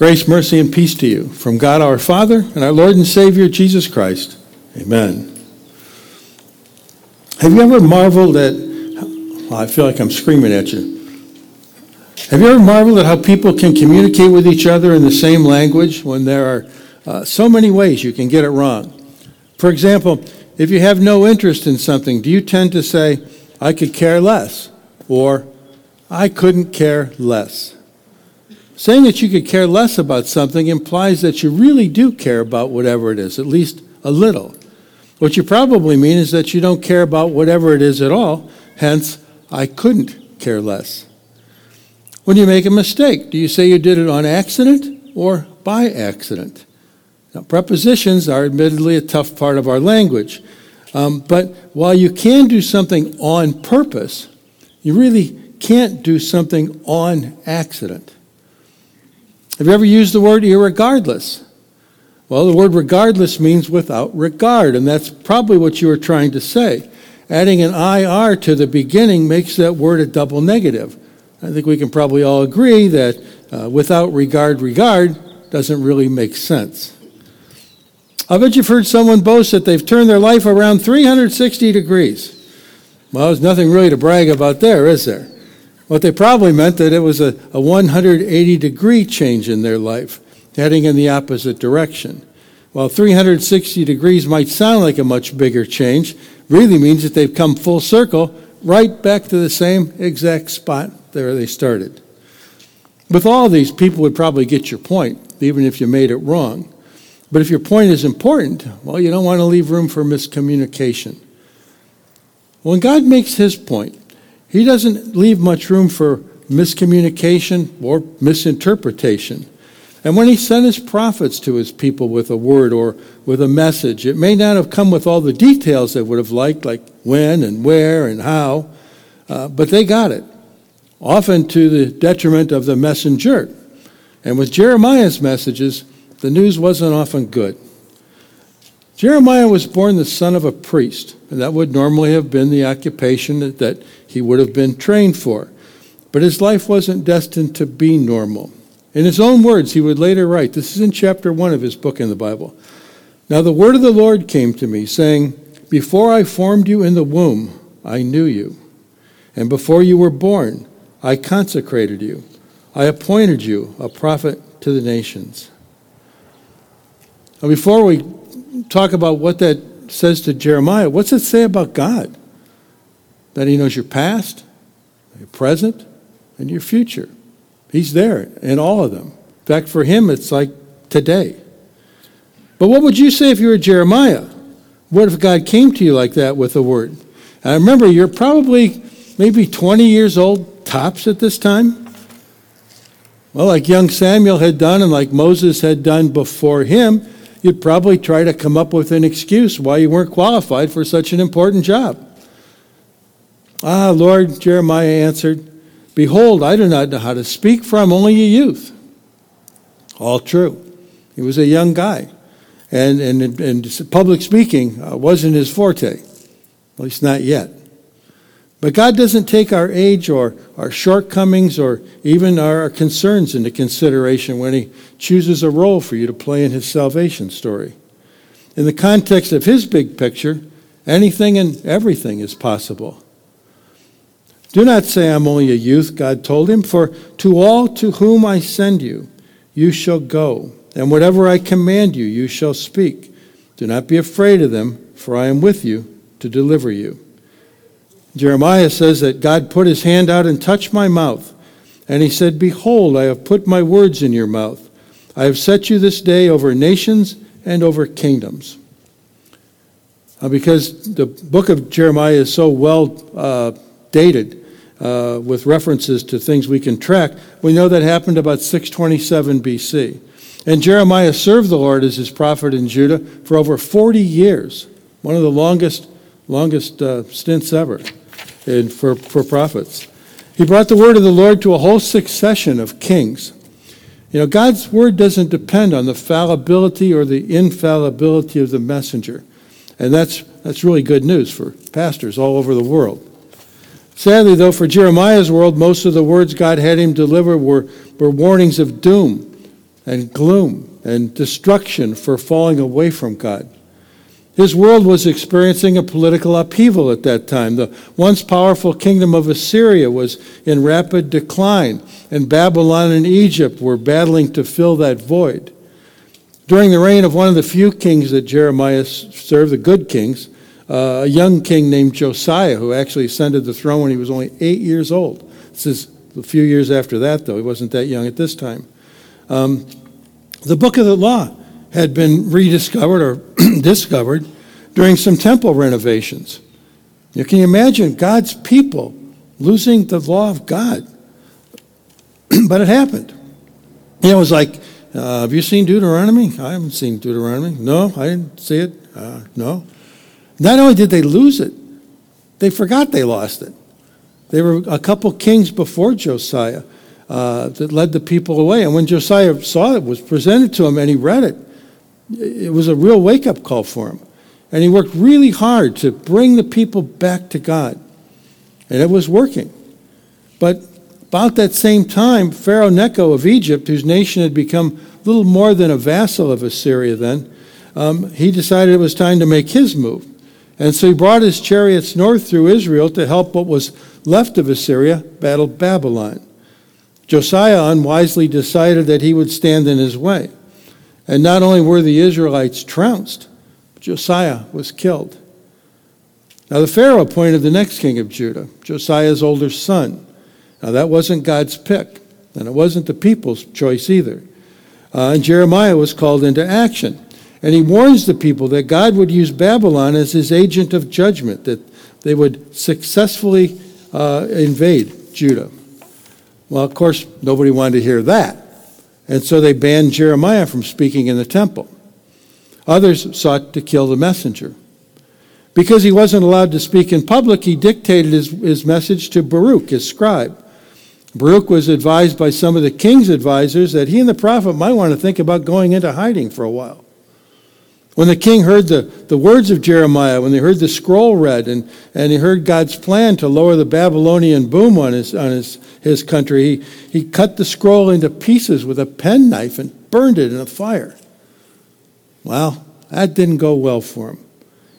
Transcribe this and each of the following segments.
Grace, mercy, and peace to you from God our Father and our Lord and Savior Jesus Christ. Amen. Have you ever marveled at, well, I feel like I'm screaming at you. Have you ever marveled at how people can communicate with each other in the same language when there are uh, so many ways you can get it wrong? For example, if you have no interest in something, do you tend to say, I could care less, or I couldn't care less? Saying that you could care less about something implies that you really do care about whatever it is, at least a little. What you probably mean is that you don't care about whatever it is at all, hence, I couldn't care less. When you make a mistake, do you say you did it on accident or by accident? Now, prepositions are admittedly a tough part of our language, um, but while you can do something on purpose, you really can't do something on accident. Have you ever used the word irregardless? Well, the word regardless means without regard, and that's probably what you were trying to say. Adding an IR to the beginning makes that word a double negative. I think we can probably all agree that uh, without regard, regard doesn't really make sense. I bet you've heard someone boast that they've turned their life around 360 degrees. Well, there's nothing really to brag about there, is there? What they probably meant that it was a, a 180 degree change in their life, heading in the opposite direction. While 360 degrees might sound like a much bigger change, really means that they've come full circle right back to the same exact spot there they started. With all these, people would probably get your point, even if you made it wrong. But if your point is important, well, you don't want to leave room for miscommunication. When God makes his point, he doesn't leave much room for miscommunication or misinterpretation. And when he sent his prophets to his people with a word or with a message, it may not have come with all the details they would have liked, like when and where and how, uh, but they got it, often to the detriment of the messenger. And with Jeremiah's messages, the news wasn't often good. Jeremiah was born the son of a priest, and that would normally have been the occupation that he would have been trained for. But his life wasn't destined to be normal. In his own words, he would later write this is in chapter 1 of his book in the Bible. Now the word of the Lord came to me, saying, Before I formed you in the womb, I knew you. And before you were born, I consecrated you. I appointed you a prophet to the nations. Now, before we talk about what that says to Jeremiah, what's it say about God? That he knows your past, your present, and your future. He's there in all of them. In fact, for him, it's like today. But what would you say if you were Jeremiah? What if God came to you like that with a word? And remember, you're probably maybe 20 years old, tops at this time. Well, like young Samuel had done and like Moses had done before him, you'd probably try to come up with an excuse why you weren't qualified for such an important job. Ah, Lord, Jeremiah answered, Behold, I do not know how to speak, for I'm only a youth. All true. He was a young guy. And, and, and public speaking uh, wasn't his forte, at least not yet. But God doesn't take our age or our shortcomings or even our concerns into consideration when He chooses a role for you to play in His salvation story. In the context of His big picture, anything and everything is possible. Do not say, I'm only a youth, God told him, for to all to whom I send you, you shall go, and whatever I command you, you shall speak. Do not be afraid of them, for I am with you to deliver you. Jeremiah says that God put his hand out and touched my mouth. And he said, Behold, I have put my words in your mouth. I have set you this day over nations and over kingdoms. Uh, because the book of Jeremiah is so well uh, dated uh, with references to things we can track, we know that happened about 627 BC. And Jeremiah served the Lord as his prophet in Judah for over 40 years, one of the longest, longest uh, stints ever in, for, for prophets. He brought the word of the Lord to a whole succession of kings. You know, God's word doesn't depend on the fallibility or the infallibility of the messenger. And that's, that's really good news for pastors all over the world. Sadly, though, for Jeremiah's world, most of the words God had him deliver were, were warnings of doom and gloom and destruction for falling away from God. His world was experiencing a political upheaval at that time. The once powerful kingdom of Assyria was in rapid decline, and Babylon and Egypt were battling to fill that void. During the reign of one of the few kings that Jeremiah served, the good kings, uh, a young king named Josiah, who actually ascended the throne when he was only eight years old. This is a few years after that, though. He wasn't that young at this time. Um, the book of the law had been rediscovered or discovered during some temple renovations. You can you imagine God's people losing the law of God? but it happened. You know, it was like, uh, have you seen Deuteronomy? I haven't seen Deuteronomy. No, I didn't see it. Uh, no. Not only did they lose it, they forgot they lost it. There were a couple kings before Josiah uh, that led the people away. And when Josiah saw it, it, was presented to him, and he read it, it was a real wake up call for him. And he worked really hard to bring the people back to God. And it was working. But about that same time, Pharaoh Necho of Egypt, whose nation had become little more than a vassal of Assyria then, um, he decided it was time to make his move. And so he brought his chariots north through Israel to help what was left of Assyria battle Babylon. Josiah unwisely decided that he would stand in his way. And not only were the Israelites trounced, Josiah was killed. Now, the Pharaoh appointed the next king of Judah, Josiah's older son. Now, that wasn't God's pick, and it wasn't the people's choice either. Uh, and Jeremiah was called into action. And he warns the people that God would use Babylon as his agent of judgment, that they would successfully uh, invade Judah. Well, of course, nobody wanted to hear that. And so they banned Jeremiah from speaking in the temple. Others sought to kill the messenger. Because he wasn't allowed to speak in public, he dictated his, his message to Baruch, his scribe. Baruch was advised by some of the king's advisors that he and the prophet might want to think about going into hiding for a while. When the king heard the, the words of Jeremiah, when they heard the scroll read, and, and he heard God's plan to lower the Babylonian boom on his, on his, his country, he, he cut the scroll into pieces with a penknife and burned it in a fire. Well, that didn't go well for him.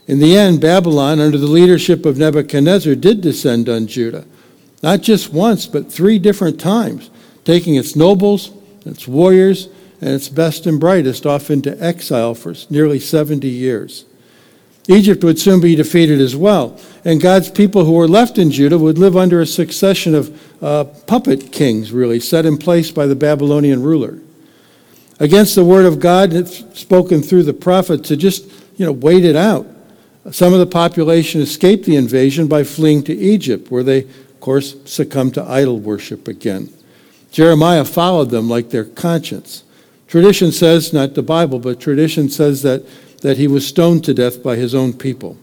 In the end, Babylon, under the leadership of Nebuchadnezzar, did descend on Judah. Not just once, but three different times, taking its nobles, its warriors, and its best and brightest off into exile for nearly 70 years. Egypt would soon be defeated as well, and God's people who were left in Judah would live under a succession of uh, puppet kings, really, set in place by the Babylonian ruler. Against the word of God spoken through the prophet to just, you know, wait it out. Some of the population escaped the invasion by fleeing to Egypt, where they, of course, succumbed to idol worship again. Jeremiah followed them like their conscience. Tradition says, not the Bible, but tradition says that, that he was stoned to death by his own people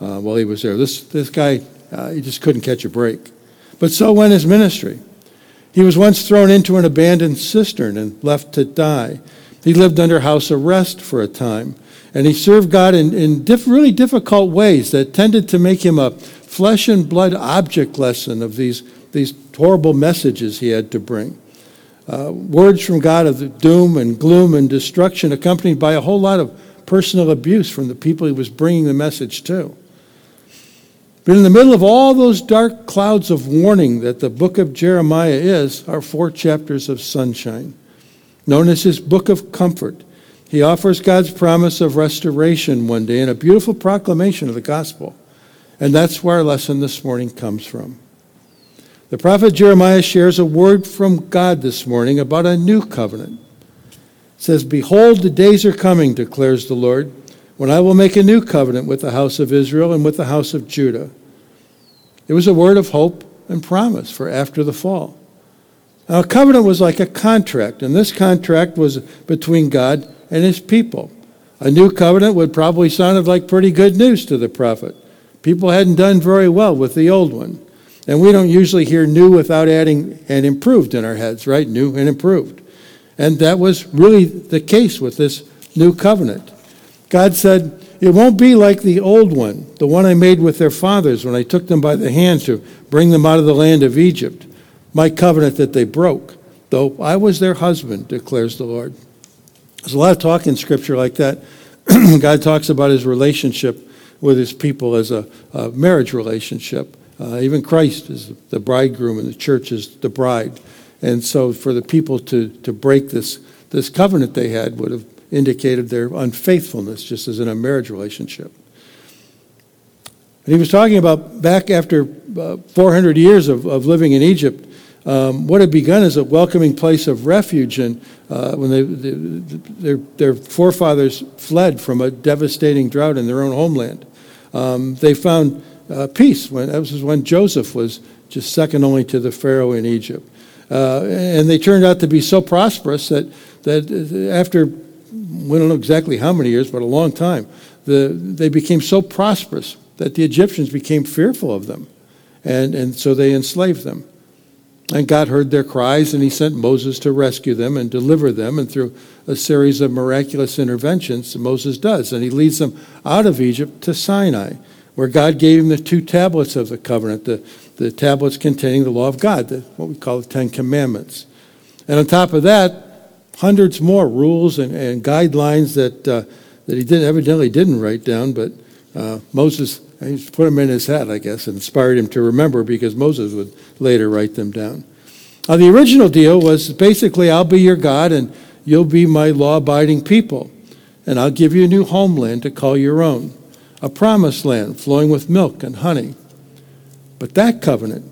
uh, while he was there. This, this guy, uh, he just couldn't catch a break. But so went his ministry. He was once thrown into an abandoned cistern and left to die. He lived under house arrest for a time, and he served God in, in diff, really difficult ways that tended to make him a flesh and blood object lesson of these, these horrible messages he had to bring uh, words from God of doom and gloom and destruction, accompanied by a whole lot of personal abuse from the people he was bringing the message to. But in the middle of all those dark clouds of warning that the book of Jeremiah is, are four chapters of sunshine, known as his book of comfort. He offers God's promise of restoration one day in a beautiful proclamation of the gospel. And that's where our lesson this morning comes from. The prophet Jeremiah shares a word from God this morning about a new covenant. It says, Behold, the days are coming, declares the Lord, when I will make a new covenant with the house of Israel and with the house of Judah. It was a word of hope and promise for after the fall. Now, a covenant was like a contract, and this contract was between God and his people. A new covenant would probably sounded like pretty good news to the prophet. People hadn't done very well with the old one. And we don't usually hear new without adding and improved in our heads, right? New and improved. And that was really the case with this new covenant. God said, It won't be like the old one, the one I made with their fathers when I took them by the hand to bring them out of the land of Egypt, my covenant that they broke. though I was their husband, declares the Lord. There's a lot of talk in Scripture like that. God talks about his relationship with his people as a, a marriage relationship. Uh, even Christ is the bridegroom, and the church is the bride. And so, for the people to, to break this, this covenant they had would have indicated their unfaithfulness, just as in a marriage relationship. And he was talking about back after uh, 400 years of, of living in Egypt, um, what had begun as a welcoming place of refuge, and uh, when they, they, their, their forefathers fled from a devastating drought in their own homeland, um, they found uh, peace. When, was when Joseph was just second only to the Pharaoh in Egypt. Uh, and they turned out to be so prosperous that, that after, we don't know exactly how many years, but a long time, the, they became so prosperous that the Egyptians became fearful of them. And, and so they enslaved them. And God heard their cries, and he sent Moses to rescue them and deliver them. And through a series of miraculous interventions, Moses does. And he leads them out of Egypt to Sinai, where God gave him the two tablets of the covenant, the, the tablets containing the law of God, the, what we call the Ten Commandments. And on top of that, hundreds more rules and, and guidelines that, uh, that he did, evidently didn't write down, but uh, Moses he put them in his head, I guess, and inspired him to remember because Moses would later write them down. Now, the original deal was basically I'll be your God and you'll be my law abiding people. And I'll give you a new homeland to call your own, a promised land flowing with milk and honey. But that covenant,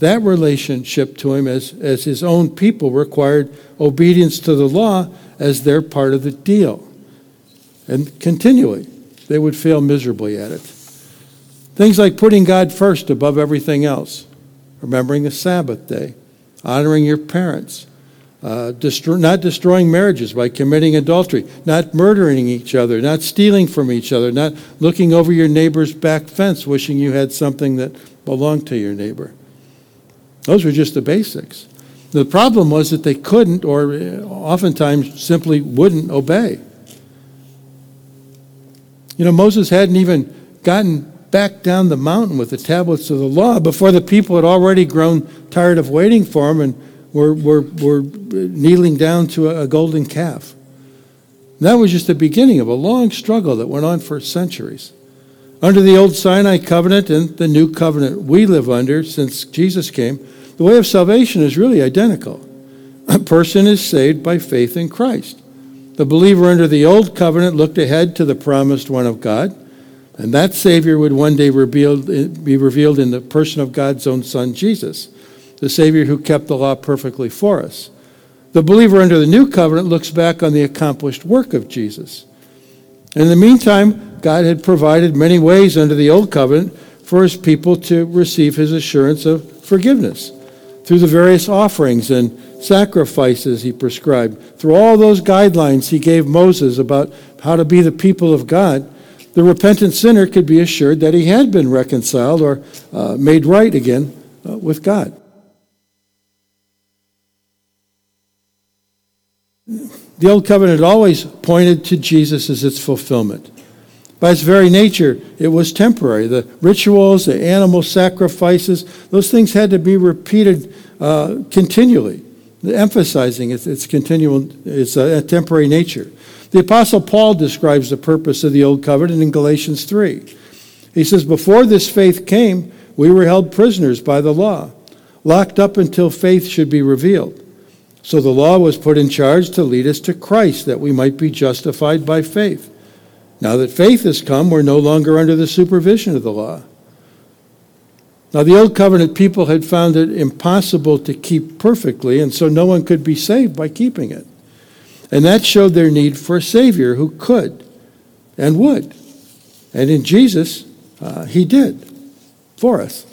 that relationship to him as, as his own people required obedience to the law as their part of the deal. And continually, they would fail miserably at it. Things like putting God first above everything else, remembering the Sabbath day, honoring your parents, uh, not destroying marriages by committing adultery, not murdering each other, not stealing from each other, not looking over your neighbor's back fence wishing you had something that belonged to your neighbor. Those were just the basics. The problem was that they couldn't, or uh, oftentimes simply wouldn't, obey. You know, Moses hadn't even gotten back down the mountain with the tablets of the law before the people had already grown tired of waiting for him and were, were, were kneeling down to a, golden calf. That was just the beginning of a long struggle that went on for centuries. Under the old Sinai covenant and the new covenant we live under since Jesus came, the way of salvation is really identical. A person is saved by faith in Christ. The believer under the old covenant looked ahead to the promised one of God. And that Savior would one day revealed, be revealed in the person of God's own Son, Jesus, the Savior who kept the law perfectly for us. The believer under the new covenant looks back on the accomplished work of Jesus. In the meantime, God had provided many ways under the old covenant for his people to receive his assurance of forgiveness through the various offerings and sacrifices he prescribed, through all those guidelines he gave Moses about how to be the people of God the repentant sinner could be assured that he had been reconciled or uh, made right again uh, with God. The Old Covenant always pointed to Jesus as its fulfillment. By its very nature, it was temporary. The rituals, the animal sacrifices, those things had to be repeated uh, continually, emphasizing its, its continual, its uh, temporary nature. The Apostle Paul describes the purpose of the Old Covenant in Galatians 3. He says, Before this faith came, we were held prisoners by the law, locked up until faith should be revealed. So the law was put in charge to lead us to Christ, that we might be justified by faith. Now that faith has come, we're no longer under the supervision of the law. Now, the Old Covenant people had found it impossible to keep perfectly, and so no one could be saved by keeping it. And that showed their need for a Savior who could and would. And in Jesus, uh, He did for us.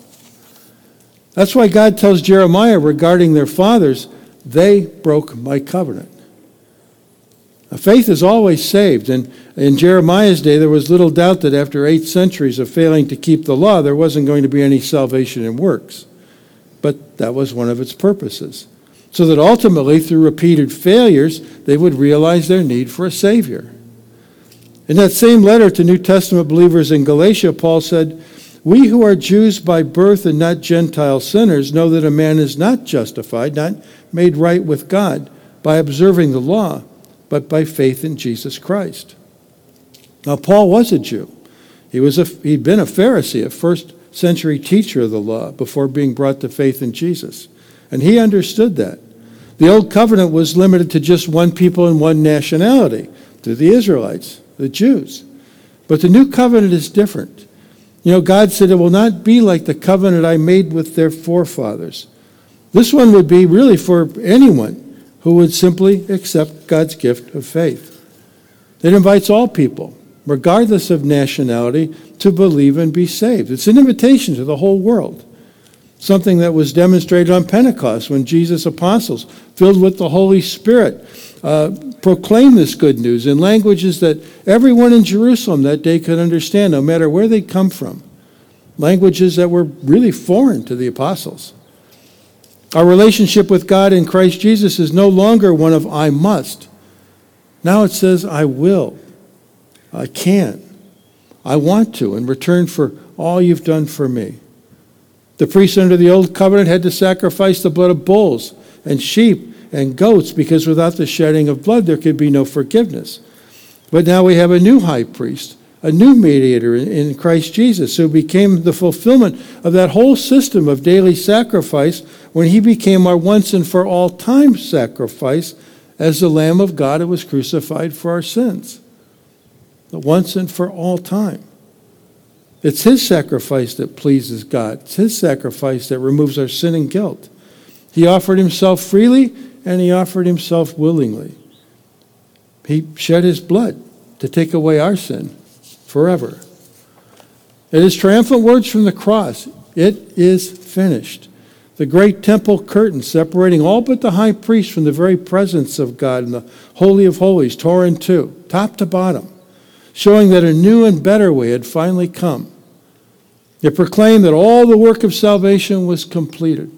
That's why God tells Jeremiah regarding their fathers, they broke my covenant. Now, faith is always saved. And in Jeremiah's day, there was little doubt that after eight centuries of failing to keep the law, there wasn't going to be any salvation in works. But that was one of its purposes so that ultimately, through repeated failures, they would realize their need for a Savior. In that same letter to New Testament believers in Galatia, Paul said, We who are Jews by birth and not Gentile sinners know that a man is not justified, not made right with God by observing the law, but by faith in Jesus Christ. Now, Paul was a Jew. He was a, he'd been a Pharisee, a first century teacher of the law before being brought to faith in Jesus. And he understood that. The old covenant was limited to just one people and one nationality, to the Israelites, the Jews. But the new covenant is different. You know, God said it will not be like the covenant I made with their forefathers. This one would be really for anyone who would simply accept God's gift of faith. It invites all people, regardless of nationality, to believe and be saved. It's an invitation to the whole world. Something that was demonstrated on Pentecost when Jesus' apostles, filled with the Holy Spirit, uh, proclaimed this good news in languages that everyone in Jerusalem that day could understand, no matter where they'd come from. Languages that were really foreign to the apostles. Our relationship with God in Christ Jesus is no longer one of I must. Now it says I will, I can, I want to, in return for all you've done for me. The priests under the old covenant had to sacrifice the blood of bulls and sheep and goats because without the shedding of blood there could be no forgiveness. But now we have a new high priest, a new mediator in Christ Jesus who became the fulfillment of that whole system of daily sacrifice when he became our once and for all time sacrifice as the Lamb of God who was crucified for our sins. The once and for all time. It's his sacrifice that pleases God. It's his sacrifice that removes our sin and guilt. He offered himself freely and he offered himself willingly. He shed his blood to take away our sin forever. It is triumphant words from the cross. It is finished. The great temple curtain separating all but the high priest from the very presence of God in the Holy of Holies tore in two, top to bottom, showing that a new and better way had finally come. It proclaimed that all the work of salvation was completed,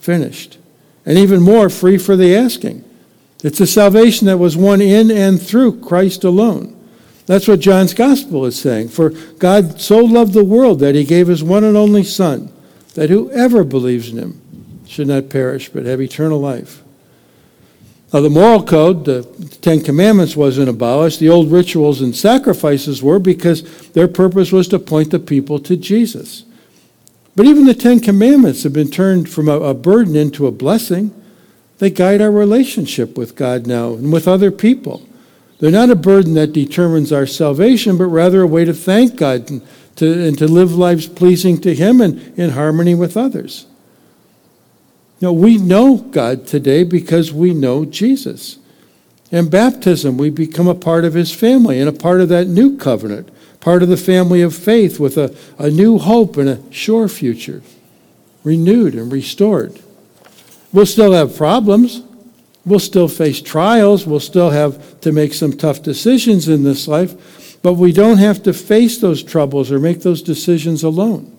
finished, and even more free for the asking. It's a salvation that was won in and through Christ alone. That's what John's gospel is saying. For God so loved the world that he gave his one and only Son, that whoever believes in him should not perish but have eternal life. Now, the moral code, the Ten Commandments, wasn't abolished. The old rituals and sacrifices were because their purpose was to point the people to Jesus. But even the Ten Commandments have been turned from a, a burden into a blessing. They guide our relationship with God now and with other people. They're not a burden that determines our salvation, but rather a way to thank God and to, and to live lives pleasing to Him and in harmony with others. No, we know God today because we know Jesus. In baptism, we become a part of his family and a part of that new covenant, part of the family of faith with a, a new hope and a sure future, renewed and restored. We'll still have problems. We'll still face trials. We'll still have to make some tough decisions in this life, but we don't have to face those troubles or make those decisions alone.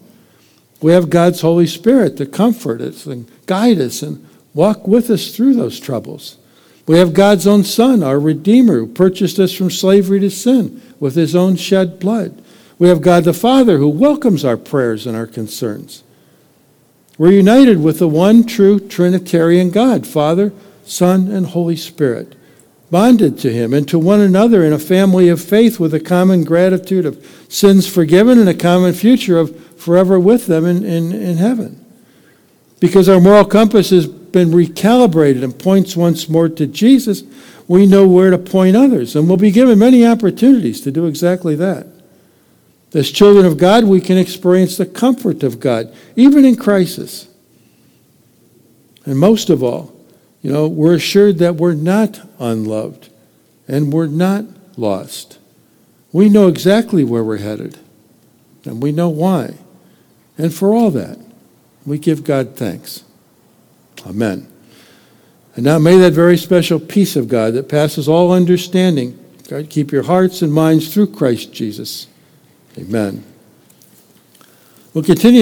We have God's Holy Spirit to comfort us and guide us and walk with us through those troubles. We have God's own Son, our Redeemer, who purchased us from slavery to sin with his own shed blood. We have God the Father, who welcomes our prayers and our concerns. We're united with the one true Trinitarian God, Father, Son, and Holy Spirit, bonded to him and to one another in a family of faith with a common gratitude of sins forgiven and a common future of forever with them in, in, in heaven. Because our moral compass has been recalibrated and points once more to Jesus, we know where to point others. And we'll be given many opportunities to do exactly that. As children of God, we can experience the comfort of God, even in crisis. And most of all, you know, we're assured that we're not unloved and we're not lost. We know exactly where we're headed, and we know why. And for all that, we give God thanks. Amen. And now may that very special peace of God that passes all understanding, God, keep your hearts and minds through Christ Jesus. Amen. We'll continue.